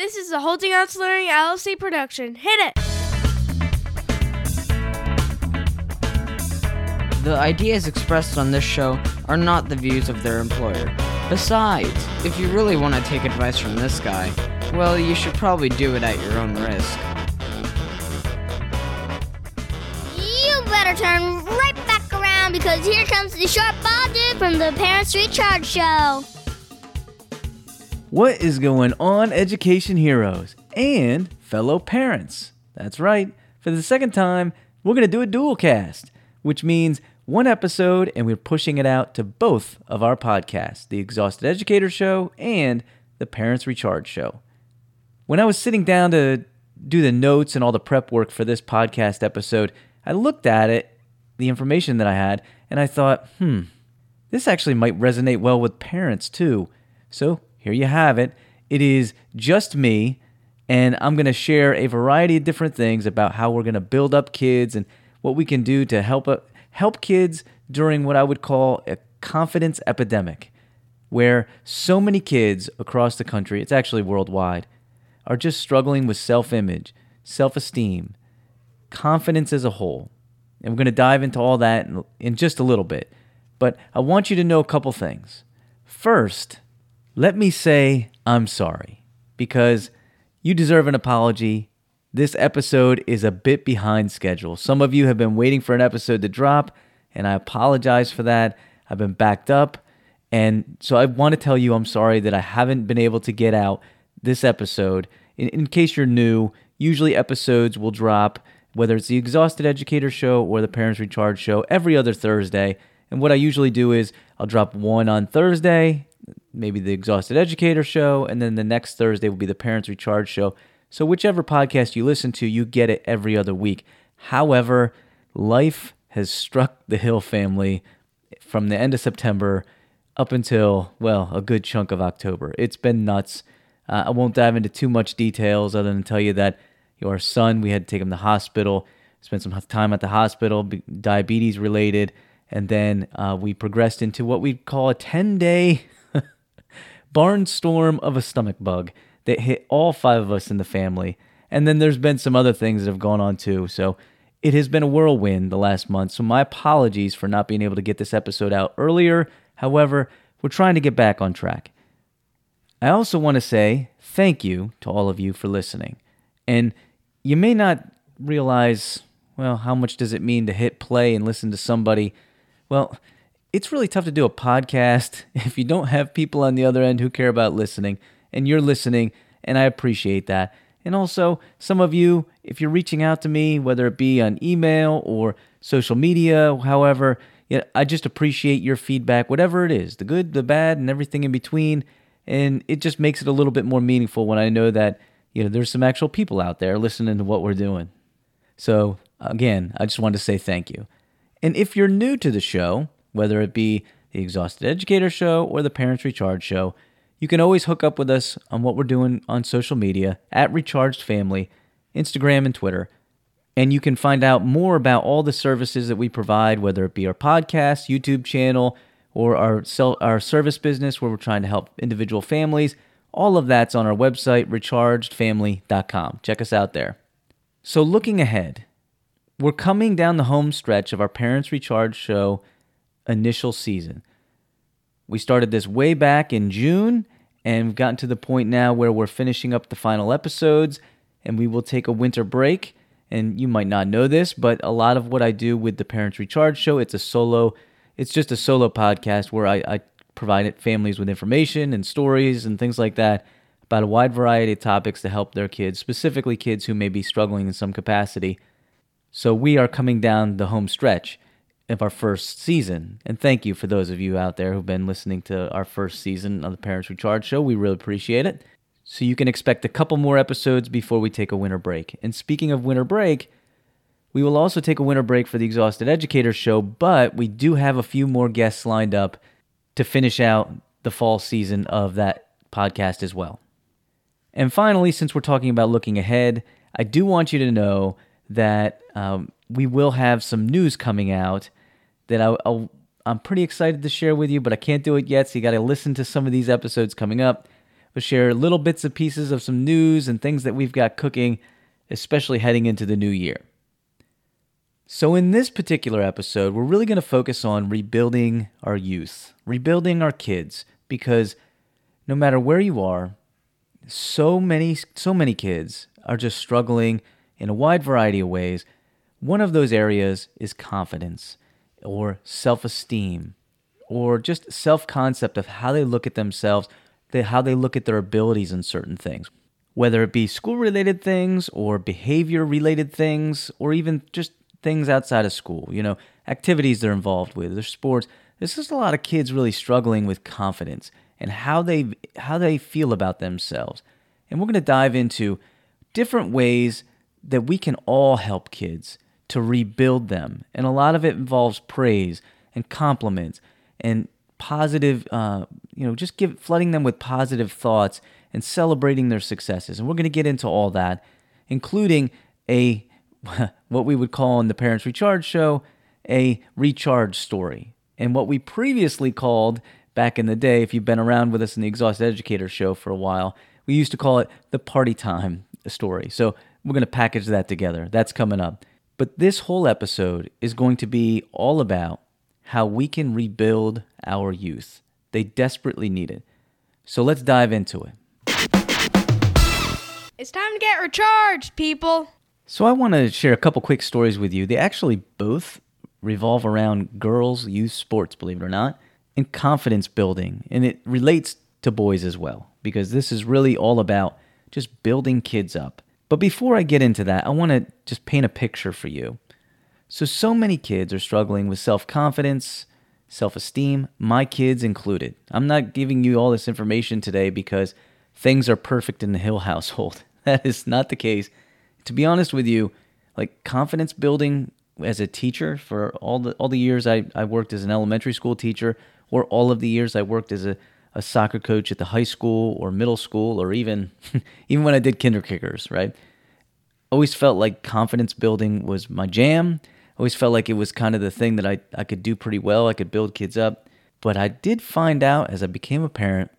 This is a Holding Out Learning LLC production. Hit it! The ideas expressed on this show are not the views of their employer. Besides, if you really want to take advice from this guy, well, you should probably do it at your own risk. You better turn right back around because here comes the Short Bald Dude from the Parents Recharge Show. What is going on, education heroes and fellow parents? That's right. For the second time, we're going to do a dual cast, which means one episode and we're pushing it out to both of our podcasts, the Exhausted Educator Show and the Parents Recharge Show. When I was sitting down to do the notes and all the prep work for this podcast episode, I looked at it, the information that I had, and I thought, hmm, this actually might resonate well with parents too. So here you have it. It is just me, and I'm going to share a variety of different things about how we're going to build up kids and what we can do to help uh, help kids during what I would call a confidence epidemic, where so many kids across the country, it's actually worldwide, are just struggling with self-image, self-esteem, confidence as a whole. And we're going to dive into all that in, in just a little bit. But I want you to know a couple things. First, let me say I'm sorry because you deserve an apology. This episode is a bit behind schedule. Some of you have been waiting for an episode to drop, and I apologize for that. I've been backed up. And so I want to tell you I'm sorry that I haven't been able to get out this episode. In, in case you're new, usually episodes will drop, whether it's the Exhausted Educator Show or the Parents Recharge Show, every other Thursday. And what I usually do is I'll drop one on Thursday, maybe the Exhausted Educator Show, and then the next Thursday will be the Parents Recharge Show. So, whichever podcast you listen to, you get it every other week. However, life has struck the Hill family from the end of September up until, well, a good chunk of October. It's been nuts. Uh, I won't dive into too much details other than tell you that your son, we had to take him to hospital, spent some time at the hospital, diabetes related, and then uh, we progressed into what we call a 10 day barnstorm of a stomach bug that hit all five of us in the family. And then there's been some other things that have gone on too. So it has been a whirlwind the last month. So my apologies for not being able to get this episode out earlier. However, we're trying to get back on track. I also want to say thank you to all of you for listening. And you may not realize, well, how much does it mean to hit play and listen to somebody? Well, it's really tough to do a podcast if you don't have people on the other end who care about listening, and you're listening, and I appreciate that. And also, some of you, if you're reaching out to me, whether it be on email or social media, however, I just appreciate your feedback, whatever it is the good, the bad, and everything in between. And it just makes it a little bit more meaningful when I know that, you know, there's some actual people out there listening to what we're doing. So, again, I just wanted to say thank you. And if you're new to the show, whether it be the Exhausted Educator Show or the Parents Recharge Show, you can always hook up with us on what we're doing on social media at Recharged Family, Instagram, and Twitter. And you can find out more about all the services that we provide, whether it be our podcast, YouTube channel, or our, our service business where we're trying to help individual families. All of that's on our website, rechargedfamily.com. Check us out there. So, looking ahead, we're coming down the home stretch of our Parents Recharge show initial season. We started this way back in June, and we've gotten to the point now where we're finishing up the final episodes, and we will take a winter break. And you might not know this, but a lot of what I do with the Parents Recharge show, it's a solo, it's just a solo podcast where I, I provide families with information and stories and things like that about a wide variety of topics to help their kids, specifically kids who may be struggling in some capacity. So we are coming down the home stretch of our first season. And thank you for those of you out there who've been listening to our first season of the Parents Recharge Show. We really appreciate it. So you can expect a couple more episodes before we take a winter break. And speaking of winter break, we will also take a winter break for the Exhausted Educator Show, but we do have a few more guests lined up to finish out the fall season of that podcast as well. And finally, since we're talking about looking ahead, I do want you to know that um, we will have some news coming out that I, i am pretty excited to share with you, but I can't do it yet. So you got to listen to some of these episodes coming up. We'll share little bits and pieces of some news and things that we've got cooking, especially heading into the new year. So, in this particular episode, we're really going to focus on rebuilding our youth, rebuilding our kids, because no matter where you are, so many, so many kids are just struggling in a wide variety of ways. One of those areas is confidence or self esteem or just self concept of how they look at themselves, how they look at their abilities in certain things, whether it be school related things or behavior related things or even just things outside of school, you know, activities they're involved with, their sports. This is a lot of kids really struggling with confidence and how they how they feel about themselves. And we're going to dive into different ways that we can all help kids to rebuild them. And a lot of it involves praise and compliments and positive, uh, you know, just give flooding them with positive thoughts and celebrating their successes. And we're going to get into all that, including a what we would call in the Parents Recharge show a recharge story, and what we previously called back in the day, if you've been around with us in the Exhausted Educator show for a while, we used to call it the party time story. So we're going to package that together. That's coming up. But this whole episode is going to be all about how we can rebuild our youth. They desperately need it. So let's dive into it. It's time to get recharged, people. So I want to share a couple quick stories with you. They actually both revolve around girls' youth sports, believe it or not, and confidence building. And it relates to boys as well, because this is really all about just building kids up. But before I get into that, I want to just paint a picture for you. So, so many kids are struggling with self confidence, self esteem, my kids included. I'm not giving you all this information today because things are perfect in the Hill household. That is not the case. To be honest with you, like confidence building as a teacher for all the all the years I, I worked as an elementary school teacher or all of the years I worked as a, a soccer coach at the high school or middle school or even even when I did kinder kickers, right? Always felt like confidence building was my jam. Always felt like it was kind of the thing that I, I could do pretty well. I could build kids up. But I did find out as I became a parent,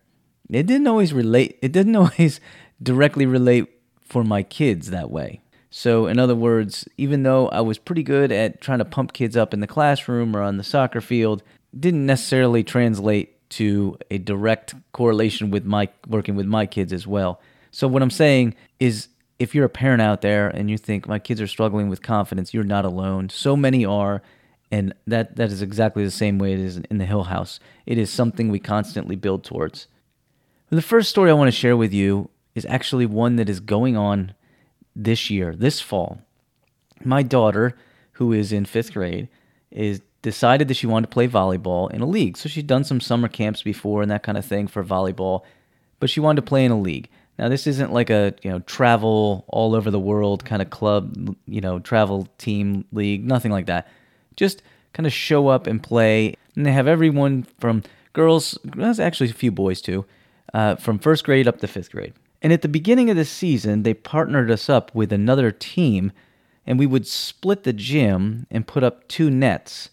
it didn't always relate it didn't always directly relate for my kids that way. So, in other words, even though I was pretty good at trying to pump kids up in the classroom or on the soccer field, didn't necessarily translate to a direct correlation with my working with my kids as well. So what I'm saying is if you're a parent out there and you think my kids are struggling with confidence, you're not alone. So many are and that that is exactly the same way it is in the Hill House. It is something we constantly build towards. The first story I want to share with you is actually one that is going on this year, this fall. My daughter, who is in 5th grade, is decided that she wanted to play volleyball in a league. So she'd done some summer camps before and that kind of thing for volleyball, but she wanted to play in a league. Now this isn't like a, you know, travel all over the world kind of club, you know, travel team league, nothing like that. Just kind of show up and play. And they have everyone from girls, there's actually a few boys too, uh, from first grade up to fifth grade. And at the beginning of the season, they partnered us up with another team, and we would split the gym and put up two nets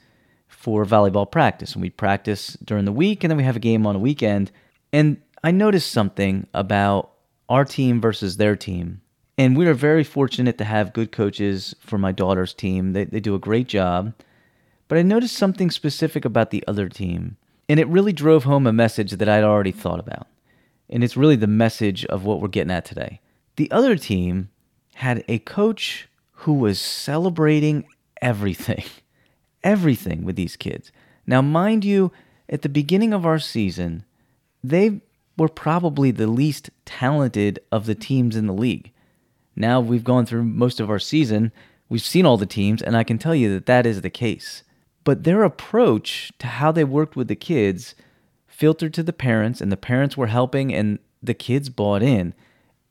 for volleyball practice. And we'd practice during the week, and then we have a game on a weekend. And I noticed something about our team versus their team. And we are very fortunate to have good coaches for my daughter's team. They, they do a great job. But I noticed something specific about the other team. And it really drove home a message that I'd already thought about. And it's really the message of what we're getting at today. The other team had a coach who was celebrating everything. everything with these kids. Now, mind you, at the beginning of our season, they were probably the least talented of the teams in the league. Now we've gone through most of our season, we've seen all the teams, and I can tell you that that is the case. But their approach to how they worked with the kids filtered to the parents, and the parents were helping, and the kids bought in.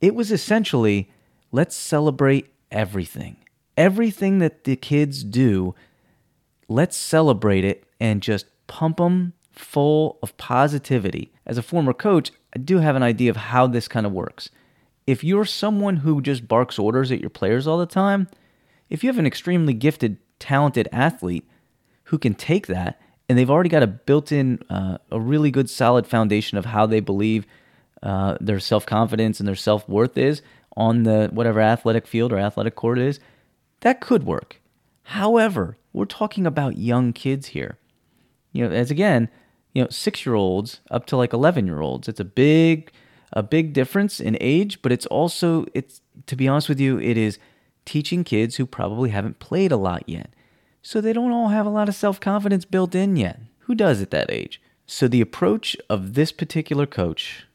It was essentially let's celebrate everything. Everything that the kids do let's celebrate it and just pump them full of positivity. As a former coach, I do have an idea of how this kind of works. If you're someone who just barks orders at your players all the time, if you have an extremely gifted, talented athlete who can take that and they've already got a built in, uh, a really good, solid foundation of how they believe uh, their self confidence and their self worth is on the whatever athletic field or athletic court is, that could work. However, we're talking about young kids here. You know, as again, you know, six year olds up to like eleven year olds. It's a big, a big difference in age, but it's also it's to be honest with you, it is teaching kids who probably haven't played a lot yet. So they don't all have a lot of self confidence built in yet. Who does at that age? So the approach of this particular coach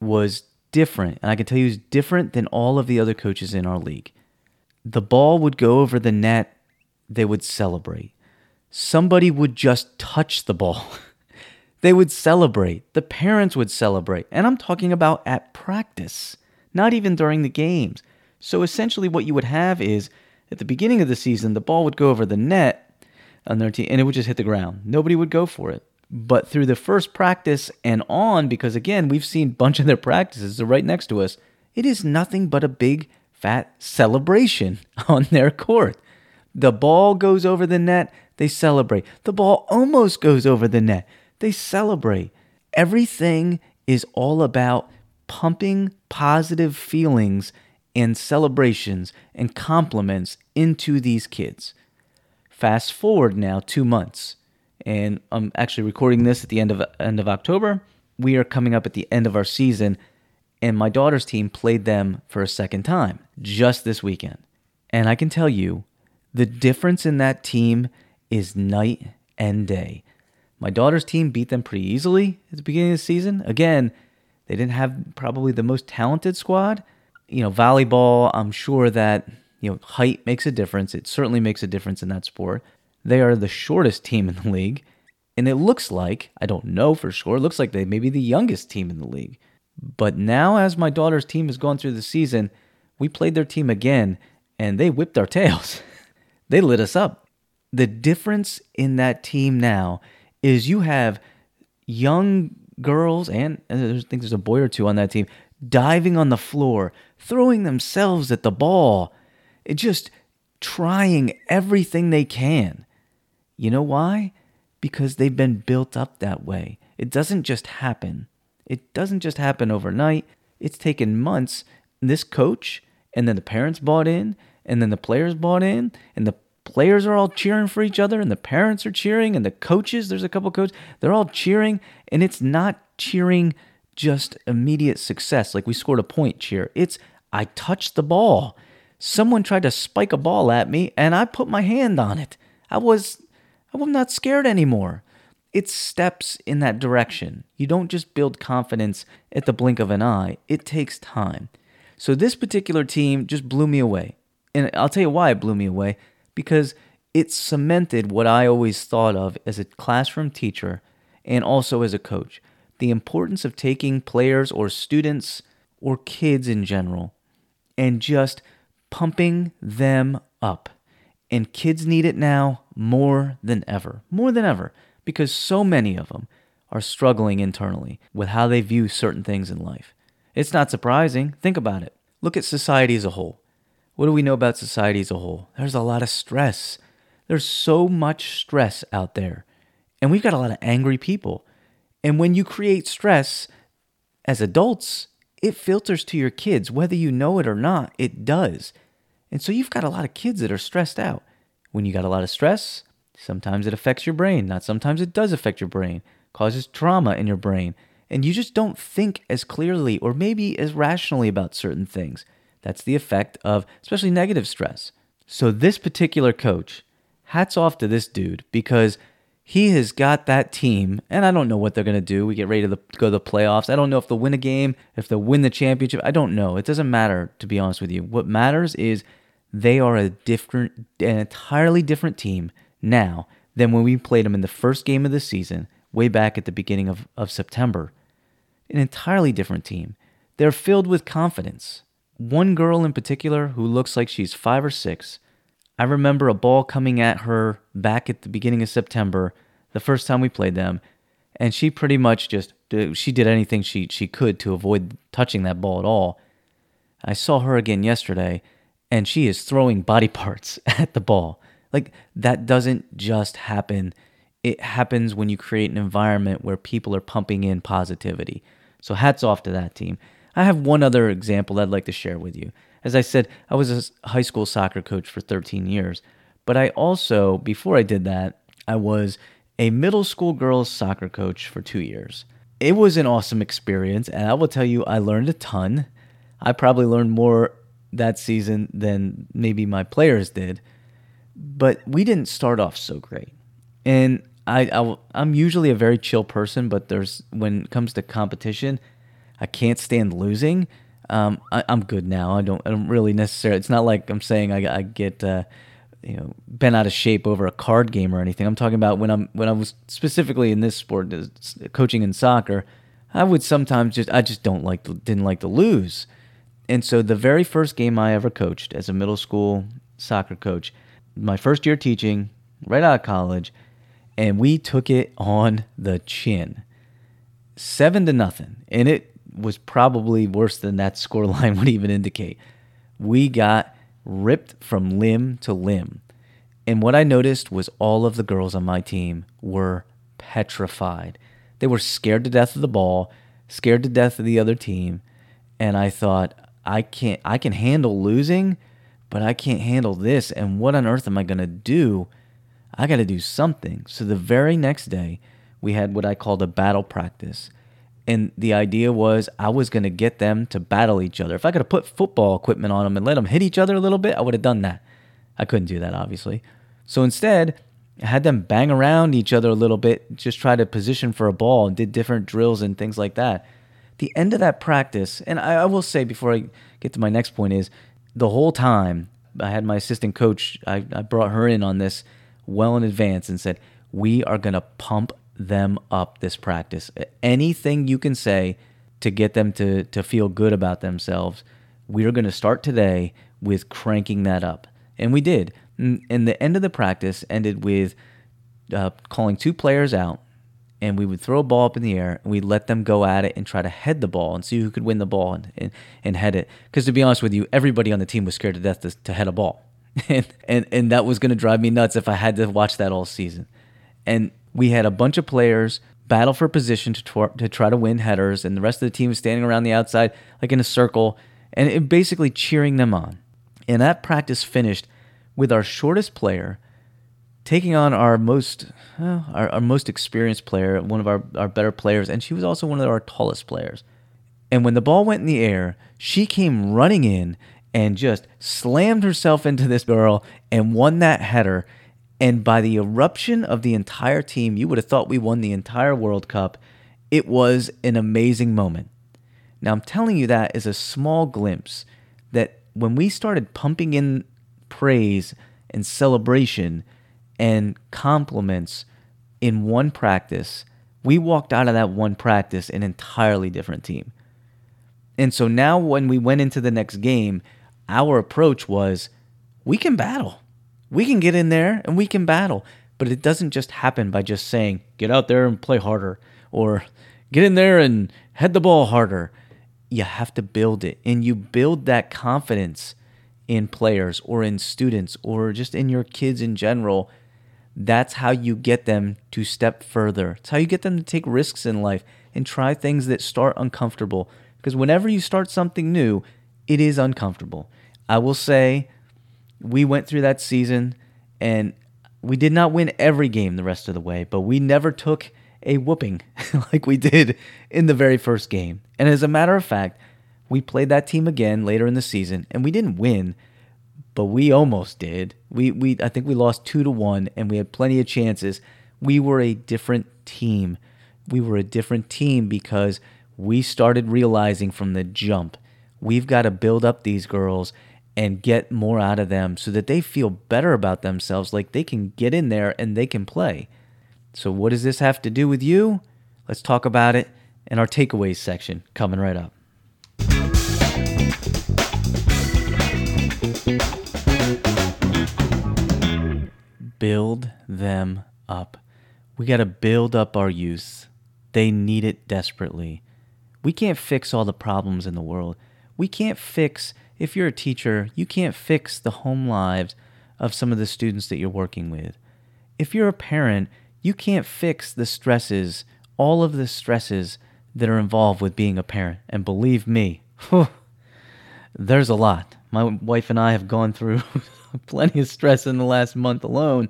was different, and I can tell you, it's different than all of the other coaches in our league. The ball would go over the net, they would celebrate. Somebody would just touch the ball. they would celebrate. The parents would celebrate. And I'm talking about at practice, not even during the games. So essentially, what you would have is at the beginning of the season, the ball would go over the net on their team and it would just hit the ground. Nobody would go for it. But through the first practice and on, because again, we've seen a bunch of their practices, they're right next to us, it is nothing but a big fat celebration on their court. The ball goes over the net, they celebrate. The ball almost goes over the net, they celebrate. Everything is all about pumping positive feelings and celebrations and compliments into these kids. Fast forward now two months and I'm actually recording this at the end of end of October. We are coming up at the end of our season, and my daughter's team played them for a second time just this weekend. And I can tell you, the difference in that team is night and day. My daughter's team beat them pretty easily at the beginning of the season. Again, they didn't have probably the most talented squad. You know, volleyball, I'm sure that, you know, height makes a difference. It certainly makes a difference in that sport. They are the shortest team in the league. And it looks like, I don't know for sure, it looks like they may be the youngest team in the league. But now, as my daughter's team has gone through the season, we played their team again and they whipped our tails. they lit us up. The difference in that team now is you have young girls, and I think there's a boy or two on that team, diving on the floor, throwing themselves at the ball. It just trying everything they can. You know why? Because they've been built up that way. It doesn't just happen. It doesn't just happen overnight. It's taken months. This coach and then the parents bought in, and then the players bought in, and the players are all cheering for each other, and the parents are cheering, and the coaches, there's a couple coaches, they're all cheering, and it's not cheering just immediate success, like we scored a point cheer. It's I touched the ball. Someone tried to spike a ball at me, and I put my hand on it. I was I was not scared anymore. It's steps in that direction. You don't just build confidence at the blink of an eye, it takes time. So, this particular team just blew me away. And I'll tell you why it blew me away because it cemented what I always thought of as a classroom teacher and also as a coach the importance of taking players or students or kids in general and just pumping them up. And kids need it now more than ever, more than ever, because so many of them are struggling internally with how they view certain things in life. It's not surprising. Think about it. Look at society as a whole. What do we know about society as a whole? There's a lot of stress. There's so much stress out there. And we've got a lot of angry people. And when you create stress as adults, it filters to your kids, whether you know it or not, it does. And so you've got a lot of kids that are stressed out. When you got a lot of stress, sometimes it affects your brain. Not sometimes it does affect your brain, causes trauma in your brain. And you just don't think as clearly or maybe as rationally about certain things. That's the effect of especially negative stress. So, this particular coach, hats off to this dude because he has got that team, and I don't know what they're going to do. We get ready to go to the playoffs. I don't know if they'll win a game, if they'll win the championship. I don't know. It doesn't matter, to be honest with you. What matters is they are a different, an entirely different team now than when we played them in the first game of the season, way back at the beginning of, of September. An entirely different team. They're filled with confidence. One girl in particular who looks like she's five or six. I remember a ball coming at her back at the beginning of September, the first time we played them, and she pretty much just uh, she did anything she she could to avoid touching that ball at all. I saw her again yesterday, and she is throwing body parts at the ball. Like that doesn't just happen. It happens when you create an environment where people are pumping in positivity. So hats off to that team. I have one other example I'd like to share with you. As I said, I was a high school soccer coach for 13 years, but I also, before I did that, I was a middle school girls soccer coach for two years. It was an awesome experience, and I will tell you, I learned a ton. I probably learned more that season than maybe my players did, but we didn't start off so great. And I, I am usually a very chill person, but there's when it comes to competition, I can't stand losing. Um, I, am good now. I don't I don't really necessarily. It's not like I'm saying I, I get uh, you know bent out of shape over a card game or anything. I'm talking about when I'm when I was specifically in this sport, coaching in soccer. I would sometimes just I just don't like to, didn't like to lose, and so the very first game I ever coached as a middle school soccer coach, my first year teaching, right out of college, and we took it on the chin, seven to nothing, and it was probably worse than that score line would even indicate. We got ripped from limb to limb. And what I noticed was all of the girls on my team were petrified. They were scared to death of the ball, scared to death of the other team, and I thought, I can't I can handle losing, but I can't handle this and what on earth am I going to do? I got to do something. So the very next day, we had what I called a battle practice. And the idea was I was going to get them to battle each other. If I could have put football equipment on them and let them hit each other a little bit, I would have done that. I couldn't do that, obviously. So instead, I had them bang around each other a little bit, just try to position for a ball and did different drills and things like that. The end of that practice, and I, I will say before I get to my next point, is the whole time I had my assistant coach, I, I brought her in on this well in advance and said, We are going to pump them up this practice. Anything you can say to get them to, to feel good about themselves, we are going to start today with cranking that up. And we did. And the end of the practice ended with uh, calling two players out, and we would throw a ball up in the air, and we'd let them go at it and try to head the ball and see who could win the ball and, and, and head it. Because to be honest with you, everybody on the team was scared to death to, to head a ball. and, and, and that was going to drive me nuts if I had to watch that all season. And we had a bunch of players battle for position to, tor- to try to win headers, and the rest of the team was standing around the outside like in a circle and it, basically cheering them on. And that practice finished with our shortest player taking on our most uh, our, our most experienced player, one of our, our better players, and she was also one of our tallest players. And when the ball went in the air, she came running in and just slammed herself into this girl and won that header and by the eruption of the entire team, you would have thought we won the entire World Cup. It was an amazing moment. Now, I'm telling you that as a small glimpse that when we started pumping in praise and celebration and compliments in one practice, we walked out of that one practice an entirely different team. And so now, when we went into the next game, our approach was we can battle we can get in there and we can battle. But it doesn't just happen by just saying, get out there and play harder, or get in there and head the ball harder. You have to build it. And you build that confidence in players or in students or just in your kids in general. That's how you get them to step further. It's how you get them to take risks in life and try things that start uncomfortable. Because whenever you start something new, it is uncomfortable. I will say, we went through that season and we did not win every game the rest of the way, but we never took a whooping like we did in the very first game. And as a matter of fact, we played that team again later in the season and we didn't win, but we almost did. We we I think we lost 2 to 1 and we had plenty of chances. We were a different team. We were a different team because we started realizing from the jump, we've got to build up these girls and get more out of them so that they feel better about themselves, like they can get in there and they can play. So, what does this have to do with you? Let's talk about it in our takeaways section coming right up. Build them up. We got to build up our youth. They need it desperately. We can't fix all the problems in the world. We can't fix if you're a teacher, you can't fix the home lives of some of the students that you're working with. If you're a parent, you can't fix the stresses, all of the stresses that are involved with being a parent. And believe me, there's a lot. My wife and I have gone through plenty of stress in the last month alone.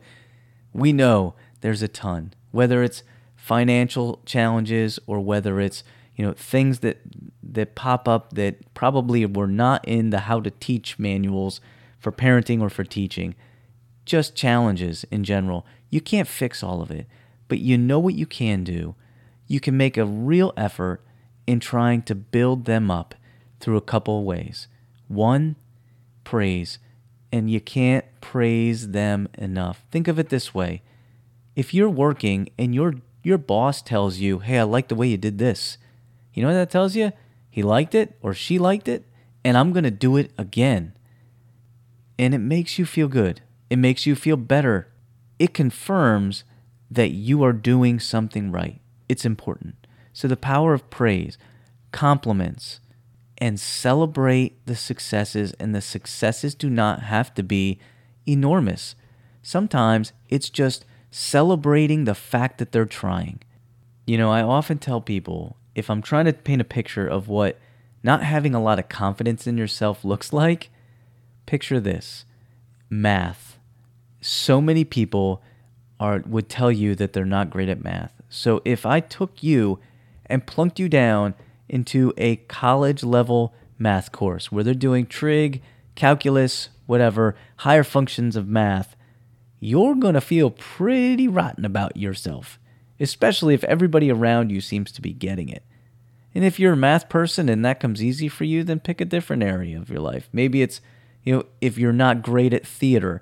We know there's a ton, whether it's financial challenges or whether it's you know things that that pop up that probably were not in the how to teach manuals for parenting or for teaching just challenges in general. You can't fix all of it but you know what you can do. You can make a real effort in trying to build them up through a couple ways. One praise and you can't praise them enough. Think of it this way. If you're working and your your boss tells you hey i like the way you did this you know what that tells you? He liked it or she liked it, and I'm going to do it again. And it makes you feel good. It makes you feel better. It confirms that you are doing something right. It's important. So, the power of praise, compliments, and celebrate the successes, and the successes do not have to be enormous. Sometimes it's just celebrating the fact that they're trying. You know, I often tell people if I'm trying to paint a picture of what not having a lot of confidence in yourself looks like, picture this math. So many people are would tell you that they're not great at math. So if I took you and plunked you down into a college level math course where they're doing trig, calculus, whatever, higher functions of math, you're going to feel pretty rotten about yourself especially if everybody around you seems to be getting it. And if you're a math person and that comes easy for you, then pick a different area of your life. Maybe it's, you know, if you're not great at theater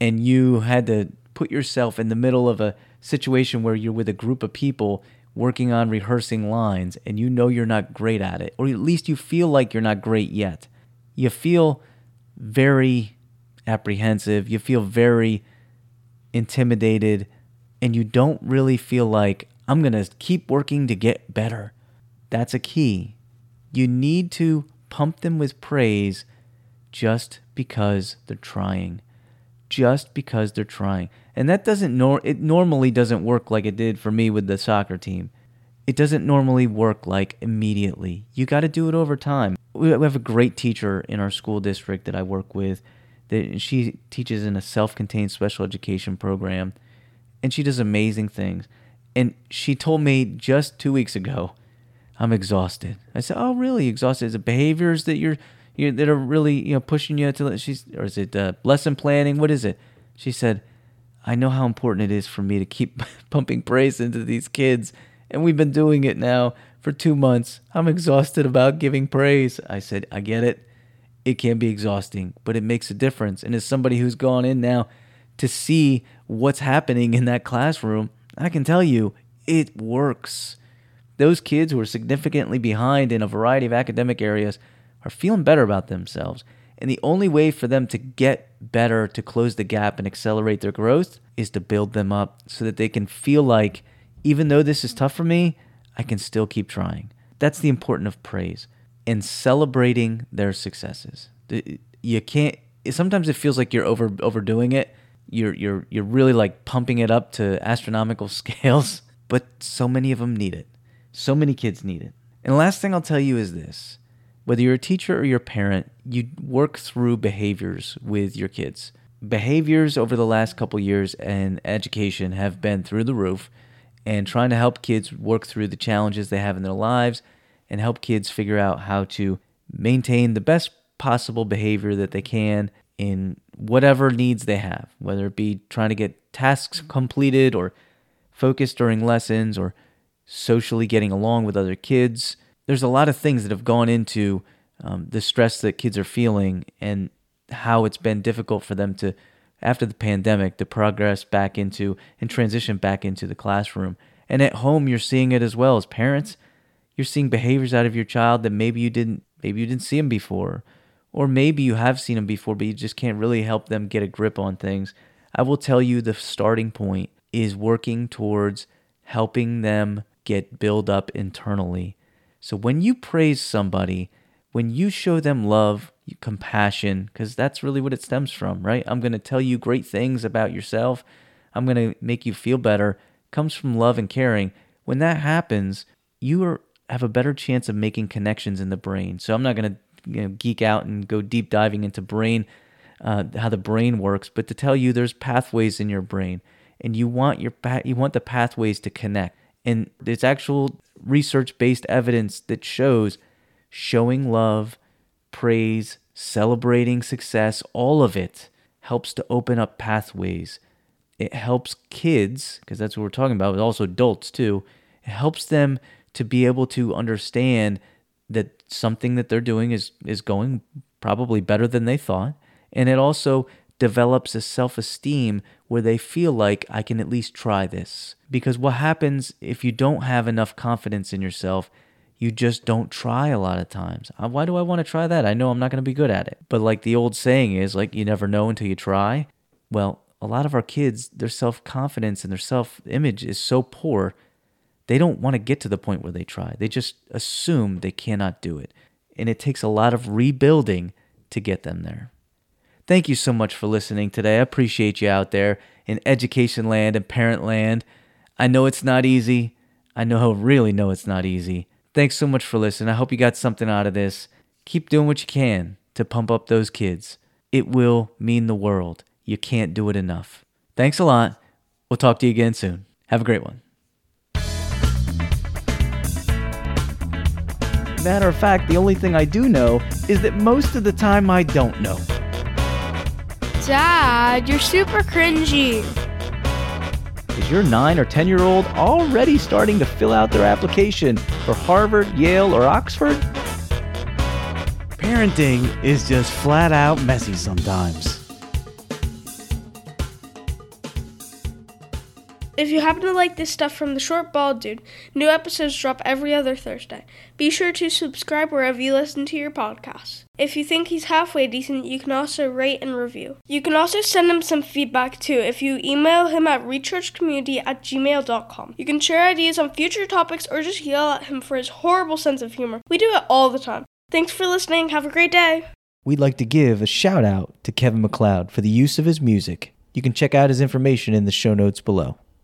and you had to put yourself in the middle of a situation where you're with a group of people working on rehearsing lines and you know you're not great at it, or at least you feel like you're not great yet. You feel very apprehensive, you feel very intimidated and you don't really feel like, I'm going to keep working to get better. That's a key. You need to pump them with praise just because they're trying. Just because they're trying. And that doesn't nor it normally doesn't work like it did for me with the soccer team. It doesn't normally work like immediately. You got to do it over time. We have a great teacher in our school district that I work with. That she teaches in a self-contained special education program and she does amazing things. And she told me just two weeks ago, I'm exhausted. I said, "Oh, really exhausted? Is it behaviors that you're, you're that are really you know pushing you to?" She's or is it uh, lesson planning? What is it? She said, "I know how important it is for me to keep pumping praise into these kids, and we've been doing it now for two months. I'm exhausted about giving praise." I said, "I get it. It can be exhausting, but it makes a difference." And as somebody who's gone in now to see what's happening in that classroom, I can tell you it works. Those kids who are significantly behind in a variety of academic areas are feeling better about themselves. And the only way for them to get better, to close the gap and accelerate their growth, is to build them up so that they can feel like, even though this is tough for me, I can still keep trying. That's the importance of praise and celebrating their successes. You can't, sometimes it feels like you're over overdoing it you're you're you're really like pumping it up to astronomical scales, but so many of them need it. So many kids need it. And last thing I'll tell you is this. Whether you're a teacher or your parent, you work through behaviors with your kids. Behaviors over the last couple years and education have been through the roof and trying to help kids work through the challenges they have in their lives and help kids figure out how to maintain the best possible behavior that they can in whatever needs they have, whether it be trying to get tasks completed or focus during lessons or socially getting along with other kids. There's a lot of things that have gone into um, the stress that kids are feeling and how it's been difficult for them to, after the pandemic, to progress back into and transition back into the classroom. And at home, you're seeing it as well as parents. You're seeing behaviors out of your child that maybe you didn't, maybe you didn't see them before or maybe you have seen them before, but you just can't really help them get a grip on things. I will tell you the starting point is working towards helping them get build up internally. So when you praise somebody, when you show them love, compassion, because that's really what it stems from, right? I'm going to tell you great things about yourself. I'm going to make you feel better. Comes from love and caring. When that happens, you are have a better chance of making connections in the brain. So I'm not going to you know, geek out and go deep diving into brain, uh, how the brain works, but to tell you there's pathways in your brain, and you want your you want the pathways to connect. And there's actual research-based evidence that shows showing love, praise, celebrating success, all of it helps to open up pathways. It helps kids, because that's what we're talking about, but also adults too. It helps them to be able to understand that something that they're doing is is going probably better than they thought and it also develops a self-esteem where they feel like I can at least try this because what happens if you don't have enough confidence in yourself you just don't try a lot of times. Uh, why do I want to try that? I know I'm not going to be good at it. But like the old saying is like you never know until you try. Well, a lot of our kids, their self-confidence and their self-image is so poor they don't want to get to the point where they try. They just assume they cannot do it. And it takes a lot of rebuilding to get them there. Thank you so much for listening today. I appreciate you out there in education land and parent land. I know it's not easy. I know, really know it's not easy. Thanks so much for listening. I hope you got something out of this. Keep doing what you can to pump up those kids. It will mean the world. You can't do it enough. Thanks a lot. We'll talk to you again soon. Have a great one. Matter of fact, the only thing I do know is that most of the time I don't know. Dad, you're super cringy. Is your 9 or 10 year old already starting to fill out their application for Harvard, Yale, or Oxford? Parenting is just flat out messy sometimes. If you happen to like this stuff from the Short Bald Dude, new episodes drop every other Thursday. Be sure to subscribe wherever you listen to your podcasts. If you think he's halfway decent, you can also rate and review. You can also send him some feedback too if you email him at rechargecommunity at gmail.com. You can share ideas on future topics or just yell at him for his horrible sense of humor. We do it all the time. Thanks for listening. Have a great day. We'd like to give a shout out to Kevin MacLeod for the use of his music. You can check out his information in the show notes below.